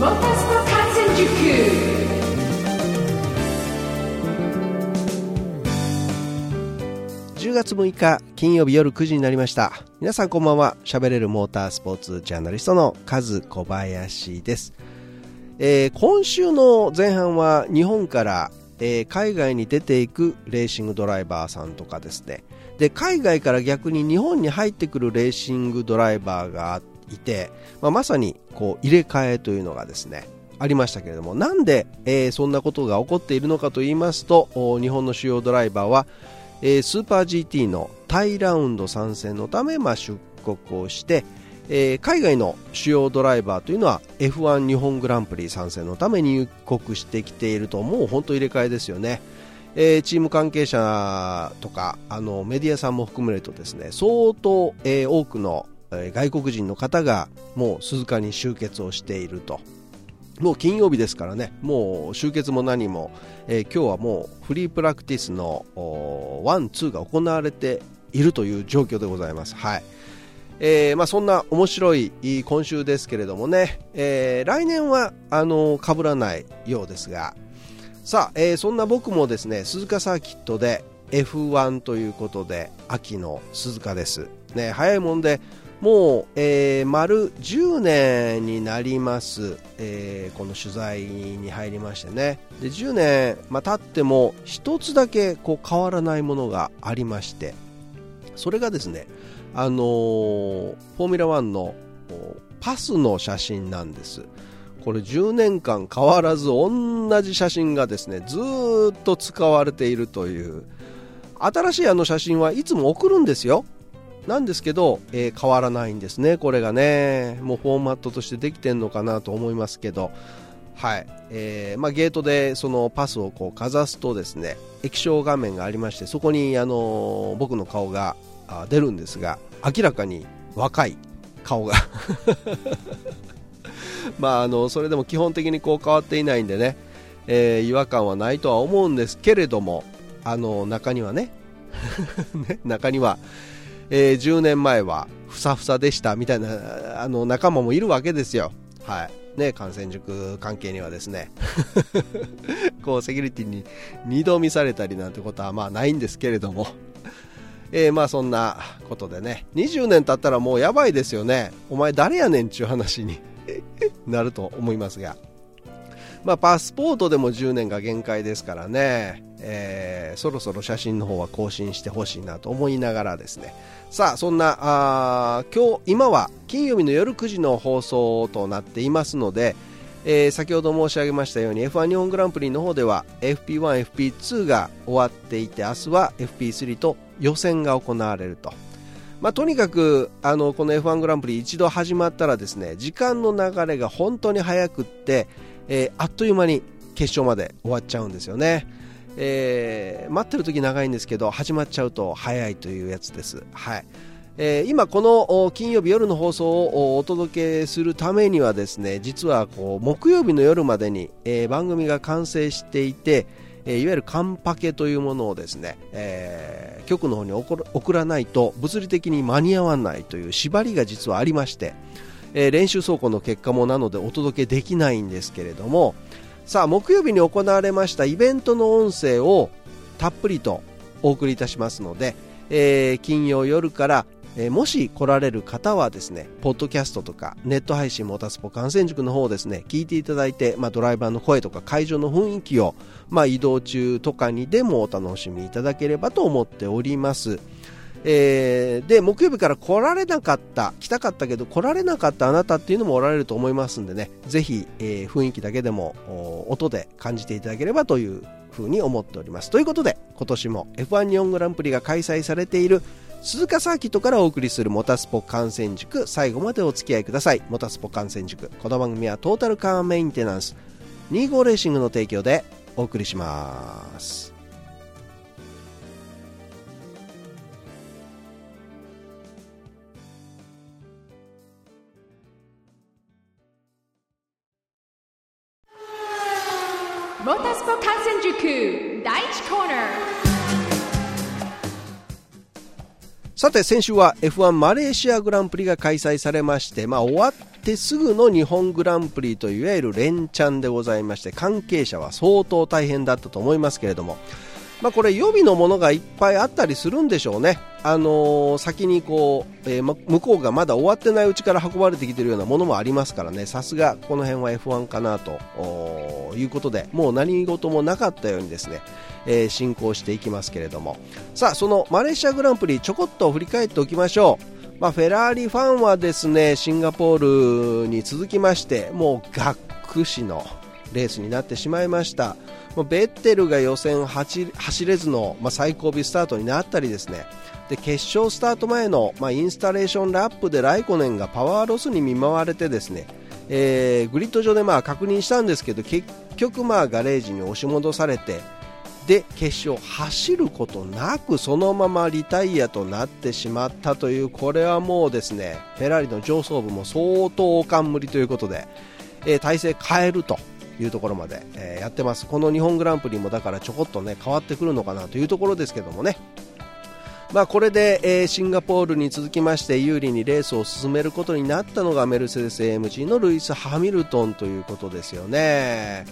10月6日金曜日夜9時になりました。皆さんこんばんは。喋れるモータースポーツジャーナリストのカズ小林です、えー今週の前半は日本から、えー海外に出ていくレーシングドライバーさんとかですね。で海外から逆に日本に入ってくるレーシングドライバーがあっていて、まあ、まさにこう入れ替えというのがですねありましたけれどもなんで、えーそんなことが起こっているのかと言いますと日本の主要ドライバーはえースーパー GT のタイラウンド参戦のため、まあ、出国をして、えー海外の主要ドライバーというのは F1 日本グランプリ参戦のため入国してきているともう本当入れ替えですよね、えーチーム関係者とかあのメディアさんも含めるとですね相当、えー多くの、外国人の方がもう鈴鹿に集結をしているともう金曜日ですからね、もう集結も何も、えー今日はもう free practice の one、two が行われているという状況でございます。はい。えーまあ、そんな面白い今週ですけれどもね、えー来年はあの被らないようですが、さあ、えーそんな僕もですね、鈴鹿サーキットで F1 ということで、秋の鈴鹿です。ね、早いもんで、もう、えー丸10年になります、えーこの取材に入りましてね。で10年、まあ、経っても一つだけこう変わらないものがありまして。それがですね、あのーフォーミュラ1のパスの写真なんです。これ10年間変わらず同じ写真がですねずっと使われているという。新しいあの写真はいつも送るんですよ。なんですけど、えー変わらないんですね、これがね、もうフォーマットとしてできてるのかなと思いますけど、はい。えーまあ、ゲートでそのパスをこうかざすとですね液晶画面がありましてそこに、あのー僕の顔が出るんですが明らかに若い顔が。まああのそれでも基本的にこう変わっていないんでね、えー違和感はないとは思うんですけれどもあの中にはね ね中にはえー10年前はふさふさでしたみたいなあの仲間もいるわけですよ。はい。ね、感染塾関係にはですね。こうセキュリティに二度見されたりなんてことはまあないんですけれども、えーまあそんなことでね。20年経ったらもうやばいですよね。お前誰やねんちゅう話に なると思いますが。まあ、パスポートでも10年が限界ですからね、えーそろそろ写真の方は更新してほしいなと思いながらですねさあそんなあ今日今は金曜日の夜9時の放送となっていますので、えー先ほど申し上げましたように F1 日本グランプリの方では FP1、FP2 が終わっていて明日は FP3 と予選が行われると。まあ、とにかくあのこの F1 グランプリ一度始まったらですね時間の流れが本当に早くって、えーあっという間に決勝まで終わっちゃうんですよね、えー待ってる時長いんですけど始まっちゃうと早いというやつです、はい。今この金曜日夜の放送をお届けするためにはですね実はこう木曜日の夜までに、番組が完成していて、いわゆるカンパケというものをですね、えー局の方に送らないと物理的に間に合わないという縛りが実はありまして、え練習走行の結果もなのでお届けできないんですけれどもさあ木曜日に行われましたイベントの音声をたっぷりとお送りいたしますので、えー金曜夜から、えもし来られる方はですねポッドキャストとかネット配信モータースポ観戦塾の方をですね聞いていただいて、まあ、ドライバーの声とか会場の雰囲気を、まあ、移動中とかにでもお楽しみいただければと思っております。えーで木曜日から来られなかった来たかったけど来られなかったあなたっていうのもおられると思いますんでね。ぜひ、えー雰囲気だけでも音で感じていただければというふうに思っております。ということで今年も F1 日本グランプリが開催されている鈴鹿サーキットからお送りするモタスポ観戦塾最後までお付き合いください。モタスポ観戦塾この番組はトータルカーメンテナンス25レーシングの提供でお送りします。さて先週は F1 マレーシアグランプリが開催されまして、まあ、終わってすぐの日本グランプリといわゆる連チャンでございまして関係者は相当大変だったと思いますけれどもまあ、これ予備のものがいっぱいあったりするんでしょうね、あのー、先にこう、えー、向こうがまだ終わってないうちから運ばれてきているようなものもありますからね。さすがこの辺は F1 かなということでもう何事もなかったようにですね、えー、進行していきますけれどもさあそのマレーシアグランプリちょこっと振り返っておきましょう。まあ、フェラーリファンはですねシンガポールに続きましてもうがっくしのレースになってしまいました。ベッテルが予選走れずの、最後尾スタートになったりですねで決勝スタート前の、インスタレーションラップでライコネンがパワーロスに見舞われてですね、えー、グリッド上でまあ確認したんですけど結局まあガレージに押し戻されてで決勝走ることなくそのままリタイアとなってしまったというこれはもうですねフェラーリの上層部も相当冠ということで、えー、体勢変えるというところまで、えー、やってますこの日本グランプリもだからちょこっとね変わってくるのかなというところですけどもねまあ、これで、えー、シンガポールに続きまして有利にレースを進めることになったのがメルセデス AMG のルイス・ハミルトンということですよね。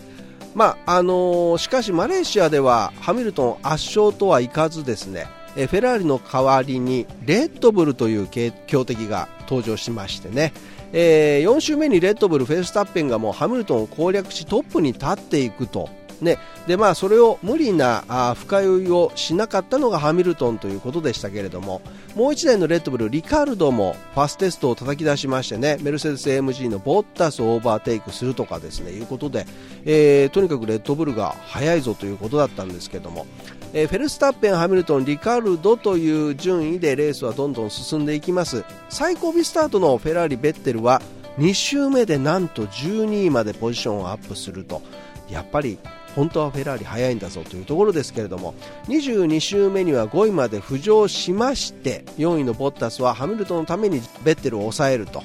まああのー、しかしマレーシアではハミルトン圧勝とはいかずですね、えフェラーリの代わりにレッドブルという強敵が登場しましてね、えー、4周目にレッドブル、フェルスタッペンがもうハミルトンを攻略しトップに立っていくと。ね。でまあ、それを無理なあ深酔いをしなかったのがハミルトンということでしたけれども。もう1台のレッドブルリカルドもファステストを叩き出しましてねメルセデス AMG のボッタスをオーバーテイクするとかですねいうことで、えー、とにかくレッドブルが速いぞということだったんですけども、えー、フェルスタッペン、ハミルトン、リカルドという順位でレースはどんどん進んでいきます。最後尾スタートのフェラーリ、ベッテルは2周目でなんと12位までポジションをアップするとやっぱり本当はフェラーリ早いんだぞというところですけれども22周目には5位まで浮上しまして4位のボッタスはハミルトンのためにベッテルを抑えると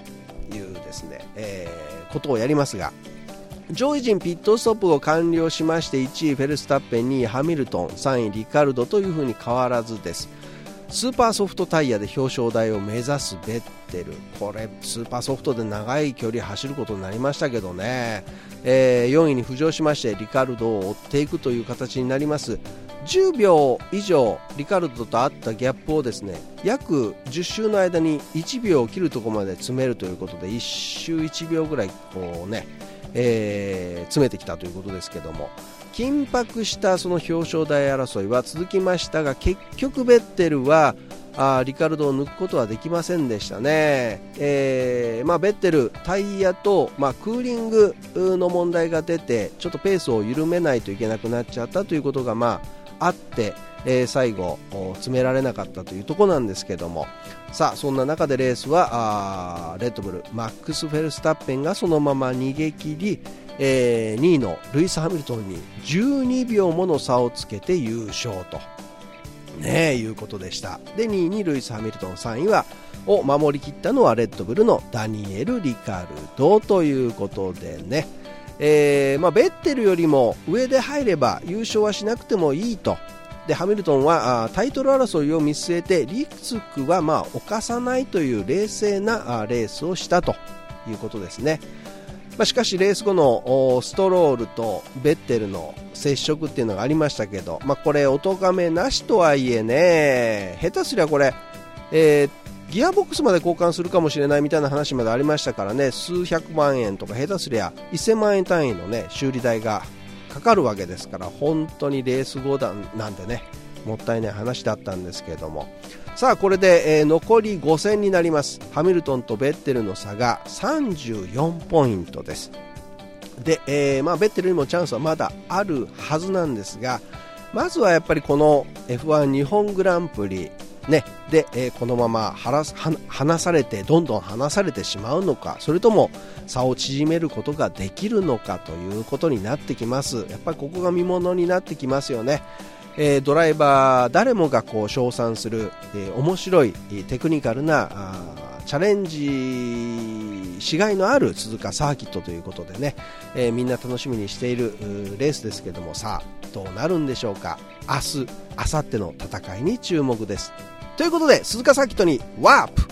いうですね、えー、ことをやりますが上位陣ピットストップを完了しまして1位フェルスタッペン2位ハミルトン3位リカルドというふうに変わらずです。スーパーソフトタイヤで表彰台を目指すベッテル。これスーパーソフトで長い距離走ることになりましたけどね、えー、4位に浮上しましてリカルドを追っていくという形になります。10秒以上リカルドとあったギャップをですね約10周の間に1秒を切るところまで詰めるということで1周1秒ぐらいこうね、えー、詰めてきたということですけども。緊迫したその表彰台争いは続きましたが結局ベッテルはあリカルドを抜くことはできませんでしたね、えーまあ、ベッテル、タイヤと、まあ、クーリングの問題が出てちょっとペースを緩めないといけなくなっちゃったということが、まあ、あって、えー、最後詰められなかったというところなんですけども。さあそんな中でレースはあレッドブルマックス・フェルスタッペンがそのまま逃げ切りえー、2位のルイス・ハミルトンに12秒もの差をつけて優勝と、ね、いうことでした。で2位にルイス・ハミルトン3位はを守りきったのはレッドブルのダニエル・リカルドということでね、えー、まあ、ベッテルよりも上で入れば優勝はしなくてもいいと。でハミルトンはタイトル争いを見据えてリスクはまあ犯さないという冷静なレースをしたということですね。まあ、しかしレース後のストロールとベッテルの接触っていうのがありましたけど、まあ、これ、お咎めなしとはいえね、下手すりゃこれ、えー、ギアボックスまで交換するかもしれないみたいな話までありましたからね、数百万円とか下手すりゃ1000万円単位のね修理代がかかるわけですから、本当にレース後なんでね、もったいない話だったんですけれども、さあこれで、えー、残り5戦になります。ハミルトンとベッテルの差が34ポイントです。で、えー、まあ、ベッテルにもチャンスはまだあるはずなんですがまずはやっぱりこの F1 日本グランプリね、で、えー、このまま離されてどんどん離されてしまうのかそれとも差を縮めることができるのかということになってきます。やっぱりここが見ものになってきますよね。えー、ドライバー誰もがこう称賛する、えー、面白いテクニカルなチャレンジしがいのある鈴鹿サーキットということでね、えー、みんな楽しみにしているレースですけどもさあどうなるんでしょうか。明日明後日の戦いに注目です。ということで鈴鹿サーキットにワープ。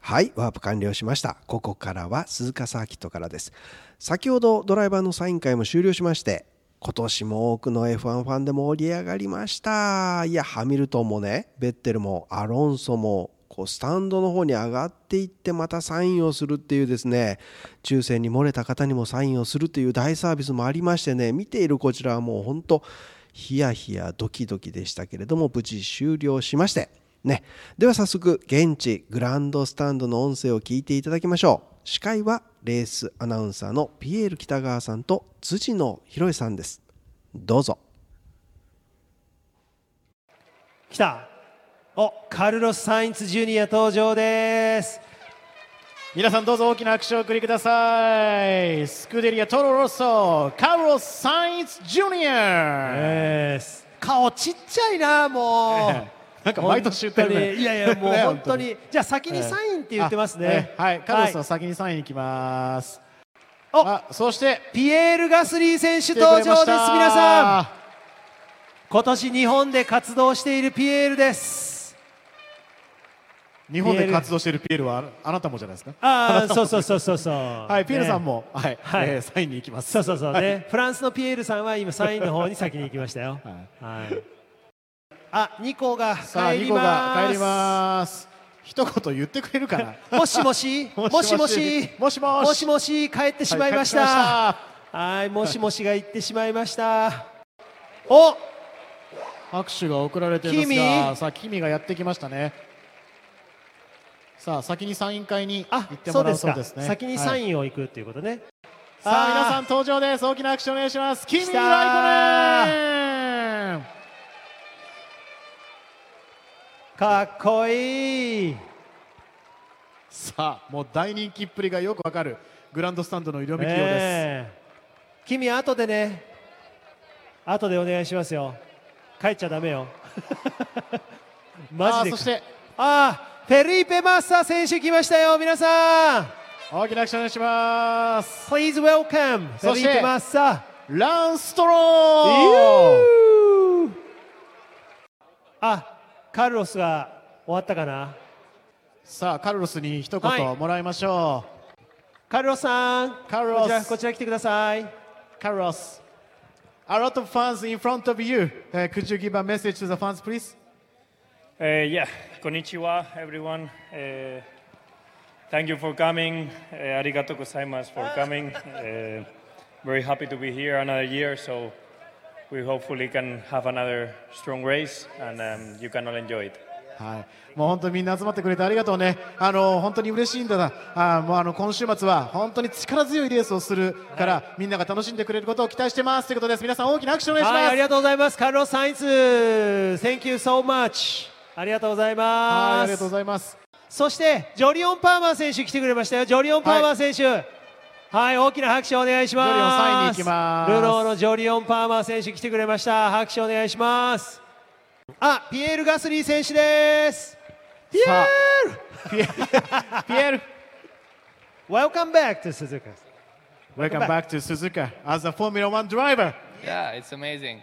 はいワープ完了しました。ここからは鈴鹿サーキットからです。先ほどドライバーのサイン会も終了しまして今年も多くの F1 ファンで盛り上がりました。いやハミルトンもねベッテルもアロンソもこうスタンドの方に上がっていってまたサインをするっていうですね抽選に漏れた方にもサインをするという大サービスもありましてね見ているこちらはもう本当ヒヤヒヤドキドキでしたけれども無事終了しましてね。では早速現地グランドスタンドの音声を聞いていただきましょう。司会はレースアナウンサーのピエール北川さんと辻野博さんです。どうぞ。来た。おカルロス・サインツジュニア登場です。皆さんどうぞ大きな拍手をお送りください。スクデリアトロロッソカルロス・サインツジュニア。顔ちっちゃいなもう なんか毎年言ってるね。いやいやもう ね本当に。じゃあ先にサインって言ってますね、あはい。カルロスは先にサインに行きます、おあそしてピエール・ガスリー選手登場です皆さん。今年日本で活動しているピエールです。日本で活動しているピエールはああなたもじゃないですか？ああそうそうそうそうそう はいピエールさんもも、はいはい。えーサインに行きます。そうそうそう。ね、はい。フランスのピエールさんは今サインの方に先に行きましたよ。はい、あ、二個がさあ、二個が帰ります。一言言ってくれるかな？もしもし、もしもし、もしもし、もしもし、帰ってしまいました。はい、もしもしが言ってしまいました。お。拍手が送られていますが、さあ、キミがやってきましたね。さあ、先にサイン会に行ってもらうそうですね。先にサインを行くっていうことね。さあ、皆さん登場です。大きな拍手お願いします。キミライコです。かっこいい。さあもう大人気っぷりがよくわかる。グランドスタンドの色めきようです、ええ。君後でね。後でお願いしますよ。帰っちゃダメよ。マジでそして。あーフェリーペ・マッサ選手来ましたよ皆さん。大きな拍手お願いします。Please welcome フェリーペ・マッサランストロー。あカルロスが終わったかなさあカルロスに一はい言もらいましょカルロスさんカルロスこちらこちら来てくださいうカルロス A lot of fans in front of you、Uh, could you give a message to the fans please Uh, yeah, konnichiwa, everyone. Uh, thank you for coming. Uh, arigato gozaimasu for coming. Uh, very happy to be here another year, so we hopefully can have another strong race and um, you can all enjoy it. はい、もう本当にみんな集まってくれてありがとうね、あの本当に嬉しいんだな、あもうあの今週末は本当に力強いレースをするから、みんなが楽しんでくれることを期待してますということです、皆さん、大きな拍手お願いします。はいありがとうございます。カルロス・サインズ Thank you so much ありがとうございはいますありがとうございます。そしてジョリオン・パーマー選手来てくれましたよ。ジョリオン・パーマー選手はい、大きな拍手お願いしますジョリオンサインに行きますルノーのジョリオン・パーマー選手来てくれました拍手お願いしますあピエール・ガスリー選手ですピエさールピエピエール、Welcome back to Suzuka Welcome back to Suzuka as a Formula One driver. Yeah, it's amazing.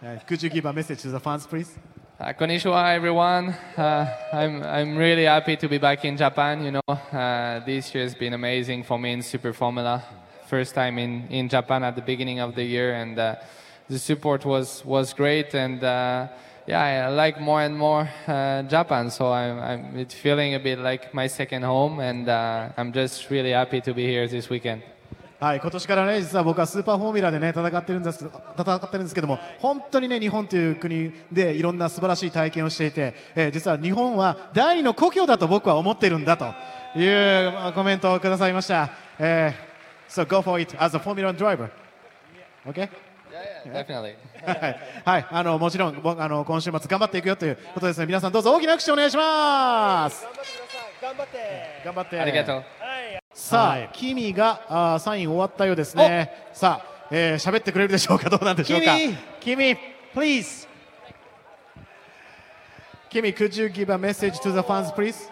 Uh, Could you give a message to the fans, please? Uh, konnichiwa, everyone. Uh, I'm, I'm really happy to be back in Japan. You know, uh, this year has been amazing for me in Super Formula. First time in, in Japan at the beginning of the year, and uh, the support was, was great. And uh, yeah, I like more and more uh, Japan, so I'm, I'm it's feeling a bit like my second home, and I'm just really happy to be here this weekend. はい、今年からね、実は僕はスーパーフォーミュラでね、戦ってるんです、戦ってるんですけども、本当にね、日本という国でいろんな素晴らしい体験をしていて、えー実は日本は第二の故郷だと僕は思ってるんだというまあコメントをくださいました。えー、so go for it as a Formula driver. Okay? Definitely. はい、はい、あのもちろん僕あの今週末頑張っていくよということですね。皆さんどうぞ大きな拍手お願いします。頑張って頑張って。ありがとう。さあ、はいキミがあーサイン終わったようですね。さあ、えー、喋ってくれるでしょうか、どうなんでしょうか。キミキミ、 Please Kimi, could you give a message to the fans, please?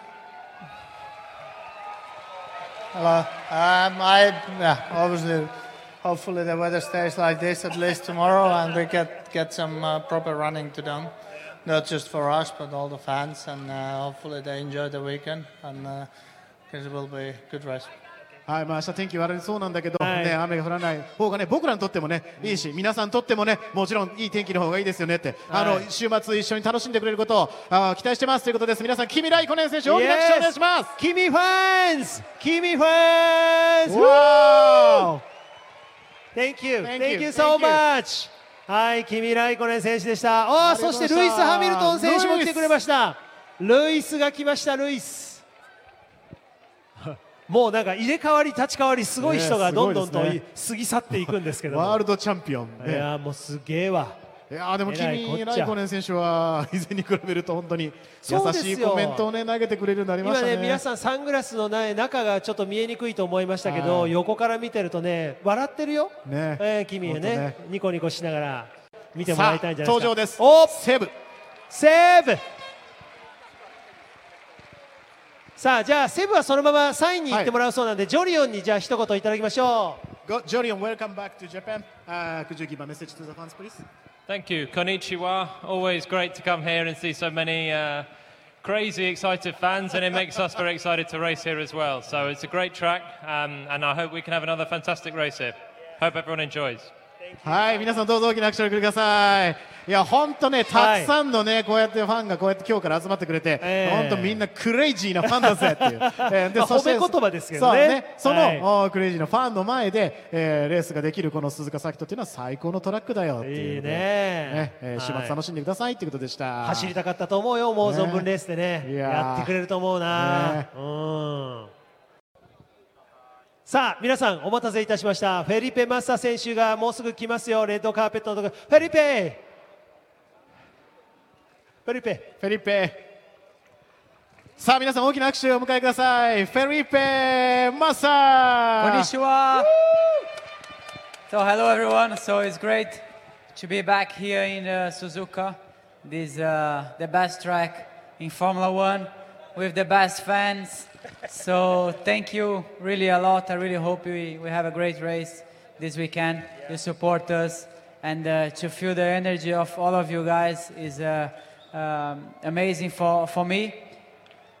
Hello. Um, I yeah, obviously, hopefully the weather stays like this at least tomorrow, and we get get some uh, proper running to done not just for us, but all the fans, and uh, hopefully they enjoy the weekend, and uh, はい、まあ明日天気悪いそうなんだけど、はいね、雨が降らない方がね、僕らにとってもね、いいし、皆さんにとってもね、もちろんいい天気の方がいいですよねって、あの、週末一緒に楽しんでくれることをあ期待してますということです。皆さん、君ライコネン選手、大きな拍手お願いします。君ファンズ君ファンズ! Thank you. Thank you. so much. はい、君ライコネン選手でした。おーそしてルイス・ハミルトン選手も来てくれました。ルイスが来ました、ルイス。もうなんか入れ替わり立ち替わりすごい人がねどんどんとすごいです過ぎ去っていくんですけども。ワールドチャンピオン。いねやーもうすげえわ。いやーでも君ライコネン選手は 以前に比べると本当に優しいコメントをね投げてくれるようになりましたね。今ね皆さんサングラスのない中がちょっと見えにくいと思いましたけど、はい。横から見てるとね笑ってるよ、ね。えー君ねね。ニコニコしながら見てもらいたいんじゃないですか。登場です。おセブ。セーブさあじゃあセブはそのままサインに行ってもらうそうなんで、ジョリオンにじゃあ一言いただきましょう Go, Jorion, welcome back to Japan. Uh, could you give a message to the fans, please? Thank you. Konnichiwa. Always great to come here and see so many uh, crazy, excited fans, and it makes us very excited to race here as well. So it's a great track, um, and I hope we can have another fantastic race here. Hope everyone enjoys. はい、皆さんどうぞ大きな拍手をお送りください。いや、本当ね、たくさんのね、こうやってファンがこうやって今日から集まってくれて、ええ。本当みんなクレイジーなファンだぜっていう。えーまあ褒め言葉ですけどね。ね、その、はい。おクレイジーなファンの前で、えーレースができるこの鈴鹿サーキットっていうのは最高のトラックだよっていういいね。ねえー週はい。末楽しんでくださいっていうことでした。走りたかったと思うよもう存分レースでね。いやー。やってくれると思うな、ね。うんさあ皆さんお待たせいたしましたフェリペ・マッサ選手がもうすぐ来ますよレッドカーペットのとこフェリペフェリペフェリペ。さあ皆さん大きな拍手をお迎えください。フェリペマッサ Konnichiwa. So hello everyone. So it's great to be back here in uh, Suzuka. This uh, the best track in Formula One with the best fans. So thank you really a lot. I really hope we, we have a great race this weekend. You support us and uh, to feel the energy of all of you guys is uh, um, amazing for, for me.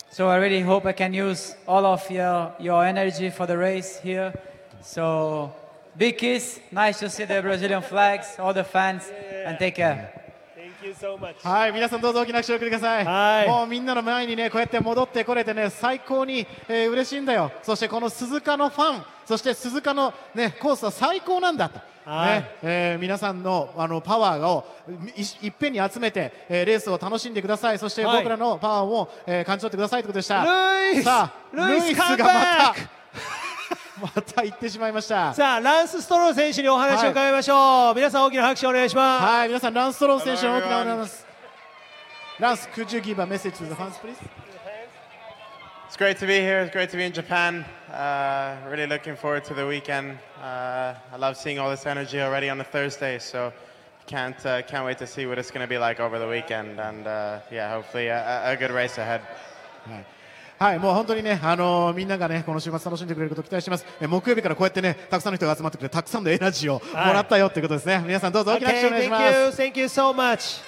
So I really hope I can use all of your, your energy for the race here. So big kiss, nice to see the Brazilian flags, all the fans, and take care. So much はい、皆さんどうぞ大きな拍手をお送りください。はいもうみんなの前にね、こうやって戻ってこれてね、最高に、えー嬉しいんだよ。そしてこの鈴鹿のファン、そして鈴鹿のね、コースは最高なんだと。はいねえー皆さんのあのパワーをいいっぺんに集めて、えーレースを楽しんでください。そしてはい僕らのパワーを、えー感じ取ってくださいということでした。ルイスさあ、ルイスがまた、また行ってしまいました。さあランス・ストロー選手にお話を伺いましょう、皆さん大きな拍手お願いします、はい、皆さん、ランストロー選手の大きなお願いします。ランス、could you give a message to the fans, please? It's great to be here. It's great to be in Japan. Uh, really looking forward to the weekend. Uh, I love seeing all this energy already on a Thursday, so can't uh, can't wait to see what it's going to be like over the weekend. And uh, yeah, hopefully a, a good race ahead. はい、もう本当にね、あのーみんながね、この週末楽しんでくれることを期待してます。え木曜日からこうやってね、たくさんの人が集まってくれて、たくさんのエナジーをもらったよっていうことですね。皆さんどうぞ大きな拍手お願いします。Okay, thank you, thank you so much.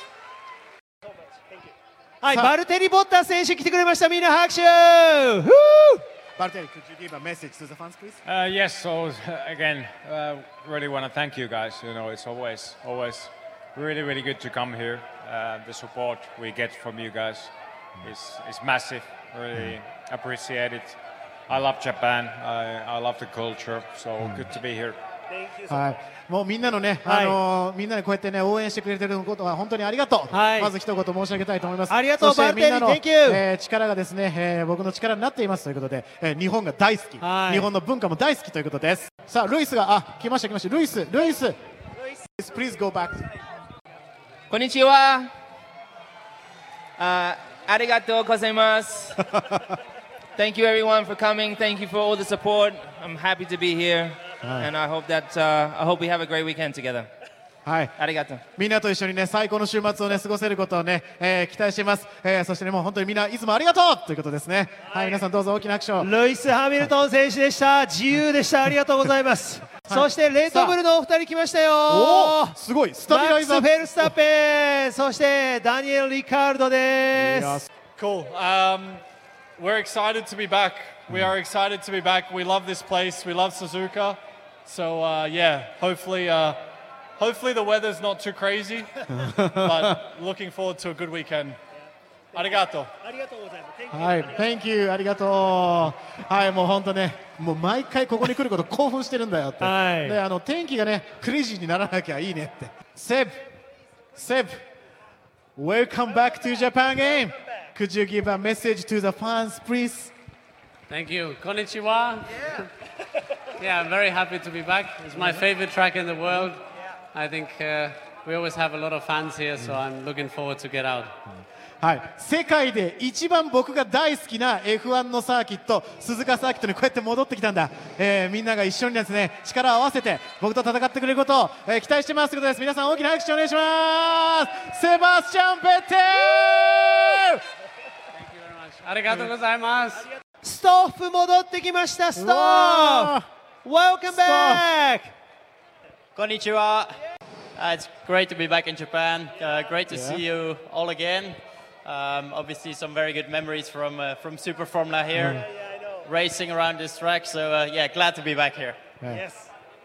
はい、バルテリ・ボッター選手来てくれました。みんな拍手。ふーバルテリ、could you give a message to the fans, please? Uh, yes, so uh, again, uh, really want to thank you guys. You know, it's always, always really, really good to come here. Uh, the support we get from you guys is, is massive. Really appreciate it. I love Japan. I, I love the culture. So good to be here. はい、もうみんなのね、はいあのーみんなでこうやってね、応援してくれてることは本当にありがとう。はいまず一言申し上げたいと思います。ありがとうバルテリ Thank you えー力がですね、えー僕の力になっていますということで、えー日本が大好き、はい日本の文化も大好きということです。さあ、ルイスが、あ、来ました来ました、ルイス、ルイス。Please go back. こんにちは。あ Arigato gozaimasu. Thank you, everyone, for coming. Thank you for all the support. I'm happy to be here, right. and I hope that uh, I hope we have a great weekend together. はい。ありがとう。みんなと一緒にね、最高の週末をね、過ごせることをね、えー期待しています。えーそしてね、もう本当にみんないつもありがとうということですね。はい、皆さんどうぞ大きな拍手を。ルイス・ハミルトン選手でした。自由でした。ありがとうございます。そしてレッドブルのお二人来ましたよ。おーすごいスタビライザーマックス・フェルスタッペン、そしてダニエル・リカルドです。Cool. Um, we're excited to be back. We are excited to be back. We love this place. We love Suzuka. So uh, yeah, hopefully, uh, hopefully the weather's not too crazy. but looking forward to a good weekend. Arigato. ありがとうございます。はい、Thank you ありがとう。はい、もう本当ね、もう毎回ここに来ること興奮してるんだよって。はいで、あの天気がね、クレイジーにならなきゃいいねって。セブ、セブ、Welcome back to Japan game. Could you give a message to the fans, please? Thank you. Konnichiwa. Yeah. I'm very happy to be back. It's my favorite track in the world. I think uh, we always have a lot of fans here, so I'm looking forward to get out. はい、世界で一番僕が大好きな F1 のサーキット、鈴鹿サーキットにこうやって戻ってきたんだ、えーみんなが一緒にですね力を合わせて僕と戦ってくれることを、えー期待してますということです、皆さん大きな拍手をお願いします、セバスチャン・ペッテありがとうございます。ストッフ戻ってきました。ストッフ Welcome back! Konnichiwa. Uh, it's great to be back in Japan. Uh, great to Yeah. see you all again. Um, obviously, some very good memories from uh, from Super Formula here, racing around this track. So uh, yeah, glad to be back here.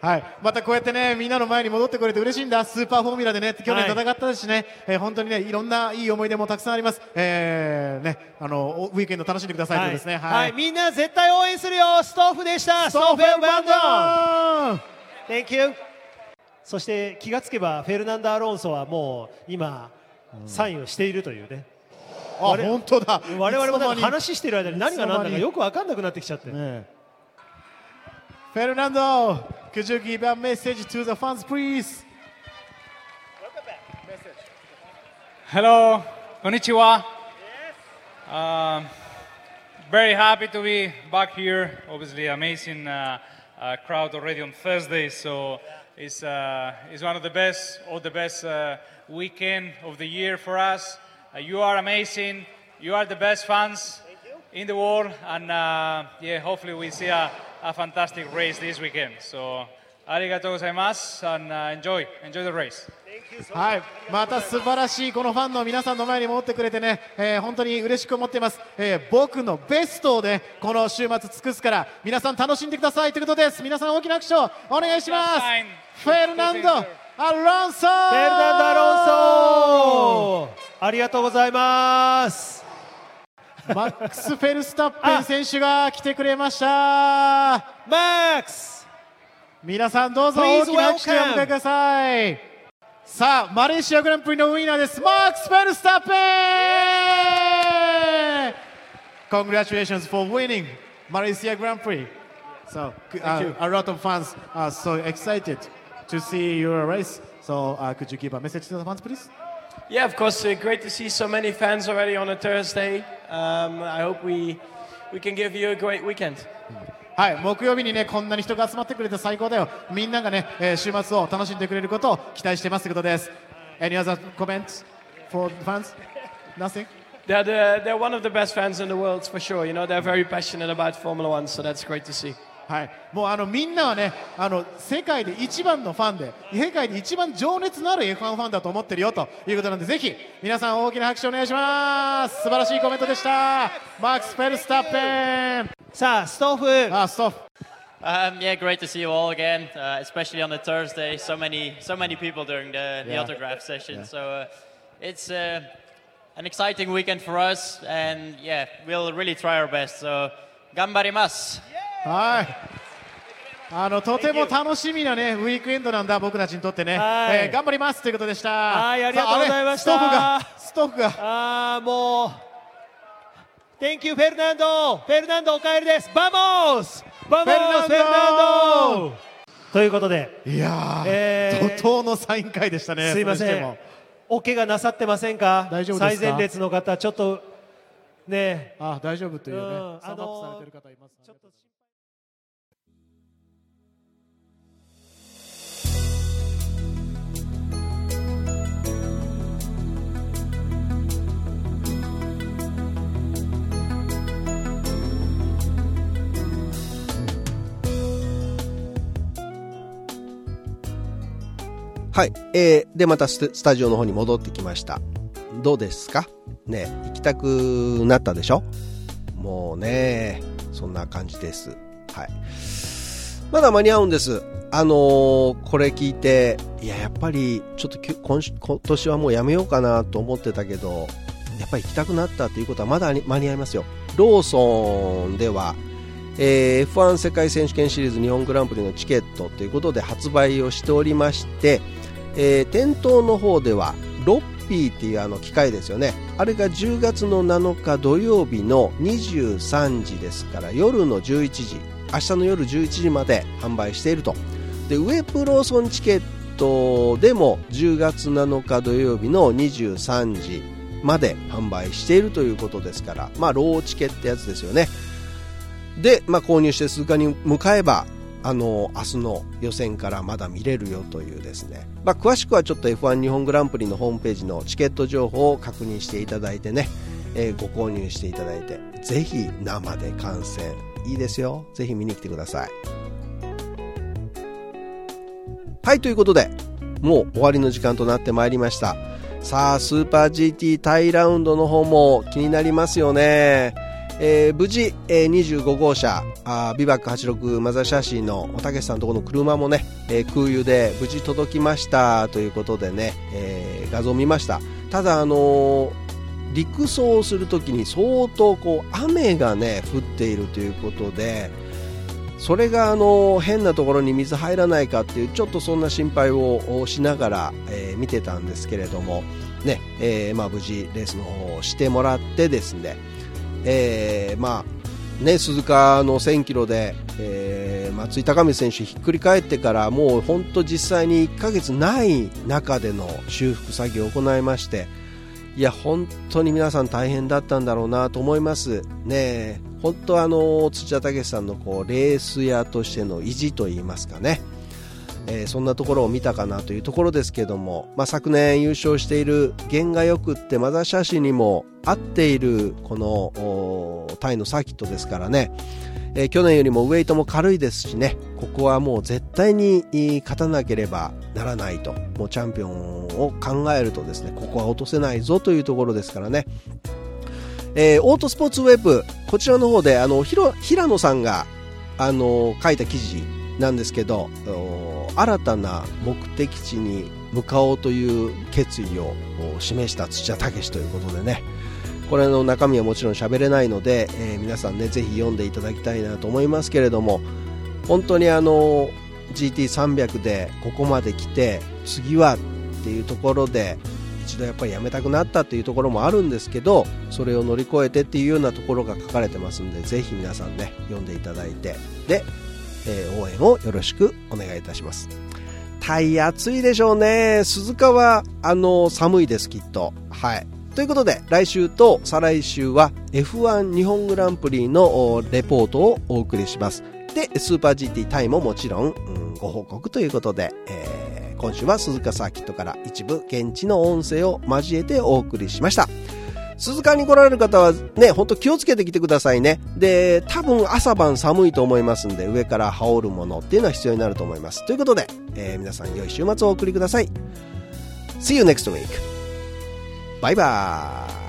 はい、またこうやってねみんなの前に戻ってくれて嬉しいんだ、スーパーフォーミュラでね去年戦ったしね、えー本当にねいろんないい思い出もたくさんあります、えーね、あのおウィークエンド楽しんでくださいということですね。はい、みんな絶対応援するよ。ストッフでした。ストッフエンバンドン。Thank you. そして気がつけばフェルナンド・アロンソはもう今サインをしているというね。あ我々本当だ我々も話している間に何が何だかよく分かんなくなってきちゃって。フェルナンド、could you give a message to the fans, please? Hello, konnichiwa. Um, very happy to be back here. Obviously, amazing uh, uh, crowd already on Thursday. So it's, uh, it's one of the best or the best uh, weekend of the year for us. Uh, you are amazing. You are the best fans in the world, and uh, yeah, hopefully we see a, a fantastic race this weekend. So, arigatou gozaimasu, and uh, enjoy, enjoy the race. はい、また素晴らしいこのファンの皆さんの前に戻ってくれてね、えー本当に嬉しく思っています、えー僕のベストをねこの週末尽くすから皆さん楽しんでくださいということです皆さん大きな拍手をお願いしますフェルナンド・アロンソフェルナンフェルナンド・アロンソありがとうございます。マックス・フェルスタッペン選手が来てくれました。マックス！皆さんどうぞ大きな拍手をお迎えください。さあマレーシアグランプリのウィナーです。マックス・フェルスタッペン！Congratulations for winning Malaysia Grand Prix. So uh, a lot of fans are so excited to see your race So uh, could you give a message to the fans please? Yeah, of course. Uh, great to see so many fans already on a Thursday. Um, I hope we we can give you a great weekend. はい、木曜日にね、こんなに人が集まってくれて最高だよ。みんながね、えー週末を楽しんでくれることを期待してますということです。Any other comments for the fans? Nothing? They're the, they're one of the best fans in the world for sure. You know, they're very passionate about Formula One, so that's great to see. はい、もうあのみんなはね、あの世界で一番のファンで、世界で一番情熱のある F1 ファンだと思ってるよということなんで、ぜひ皆さん大きな拍手お願いします。素晴らしいコメントでした。マックス・フェルスタッペン。さあ、ストッフ。あ、ストッフ。Um, yeah, great to see you all again, uh, especially on a Thursday. So many, so many people during the, the Yeah. autograph session. Yeah. So uh, it's uh, an exciting weekend for us, and yeah, we'll really try our best. So, 頑張ります. はい。あのとても楽しみなねウィークエンドなんだ僕たちにとってね、はいえー頑張りますということでした。はい、ありがとうございました。ストッフがスタッフがああ、もう。Thank you フェルナンド。フェルナンドお帰りです。 Vamos。Vamos。フェルナンド。ということで。いやー、えー怒涛のサイン会でしたね。すいません。お怪我なさってませんか？大丈夫ですか？最前列の方、ちょっと。ね。あ、大丈夫というね。うんサンドアップされてる方います。ちはい、えー、でまたスタジオの方に戻ってきました。どうですか？ね行きたくなったでしょ？もうねそんな感じです。はい。まだ間に合うんです。あのー、これ聞いていややっぱりちょっと今今年はもうやめようかなと思ってたけどやっぱり行きたくなったということはまだ間に合いますよ。ローソンではえー、F1 世界選手権シリーズ日本グランプリのチケットということで発売をしておりまして、えー、店頭の方ではロッピーっていうあの機械ですよね。あれが10月の7日土曜日の23時ですから夜の11時明日の夜11時まで販売していると。でウェブローソンチケットでも10月7日土曜日の23時まで販売しているということですからまあローチケってやつですよね。で、まあ、購入して鈴鹿に向かえばあの明日の予選からまだ見れるよというですね、まあ、詳しくはちょっと F1 日本グランプリのホームページのチケット情報を確認していただいてね、えー、ご購入していただいて。ぜひ生で観戦。いいですよ。ぜひ見に来てください。はいということでもう終わりの時間となってまいりました。さあスーパー GT タイラウンドの方も気になりますよね。えー、無事、えー、25号車あビバック86マザーシャシーのおたけしさんのところの車もね、えー、空輸で無事届きましたということでね、えー、画像を見ました。ただあの陸走するときに相当こう雨がね降っているということでそれがあの変なところに水入らないかっていうちょっとそんな心配をしながら、見てたんですけれどもね、え、まあ無事レースの方をしてもらってですねえー、まあね、鈴鹿の1000キロで、えー、松井高光選手ひっくり返ってからもう本当実際に1ヶ月ない中での修復作業を行いましていや本当に皆さん大変だったんだろうなと思います。ね本当あの土田武さんのこうレース屋としての意地といいますかね。えー、そんなところを見たかなというところですけども、まあ、昨年優勝している弦がよくってマザーシャシにも合っているこのタイのサーキットですからね、えー、去年よりもウエイトも軽いですしね。ここはもう絶対に勝たなければならないと。もうチャンピオンを考えるとですねここは落とせないぞというところですからね。えー、オートスポーツウェブこちらの方であのひろ平野さんがあの書いた記事なんですけど新たな目的地に向かおうという決意を示した土屋武ということでね。これの中身はもちろん喋れないので、えー、皆さんねぜひ読んでいただきたいなと思いますけれども本当にあの GT300 でここまで来て次はっていうところで一度やっぱりやめたくなったっていうところもあるんですけどそれを乗り越えてっていうようなところが書かれてますんでぜひ皆さんね読んでいただいて。でえー、応援をよろしくお願いいたします。タイ暑いでしょうね。鈴鹿は、あの、寒いです、きっと。はい。ということで、来週と再来週は F1 日本グランプリのレポートをお送りします。で、スーパー GT タイももちろん、うん、ご報告ということで、えー、今週は鈴鹿サーキットから一部現地の音声を交えてお送りしました。鈴鹿に来られる方はね、ほんと気をつけてきてくださいね。で、多分朝晩寒いと思いますんで、上から羽織るものっていうのは必要になると思います。ということで、えー、皆さん良い週末をお送りください。See you next week. バイバーイ。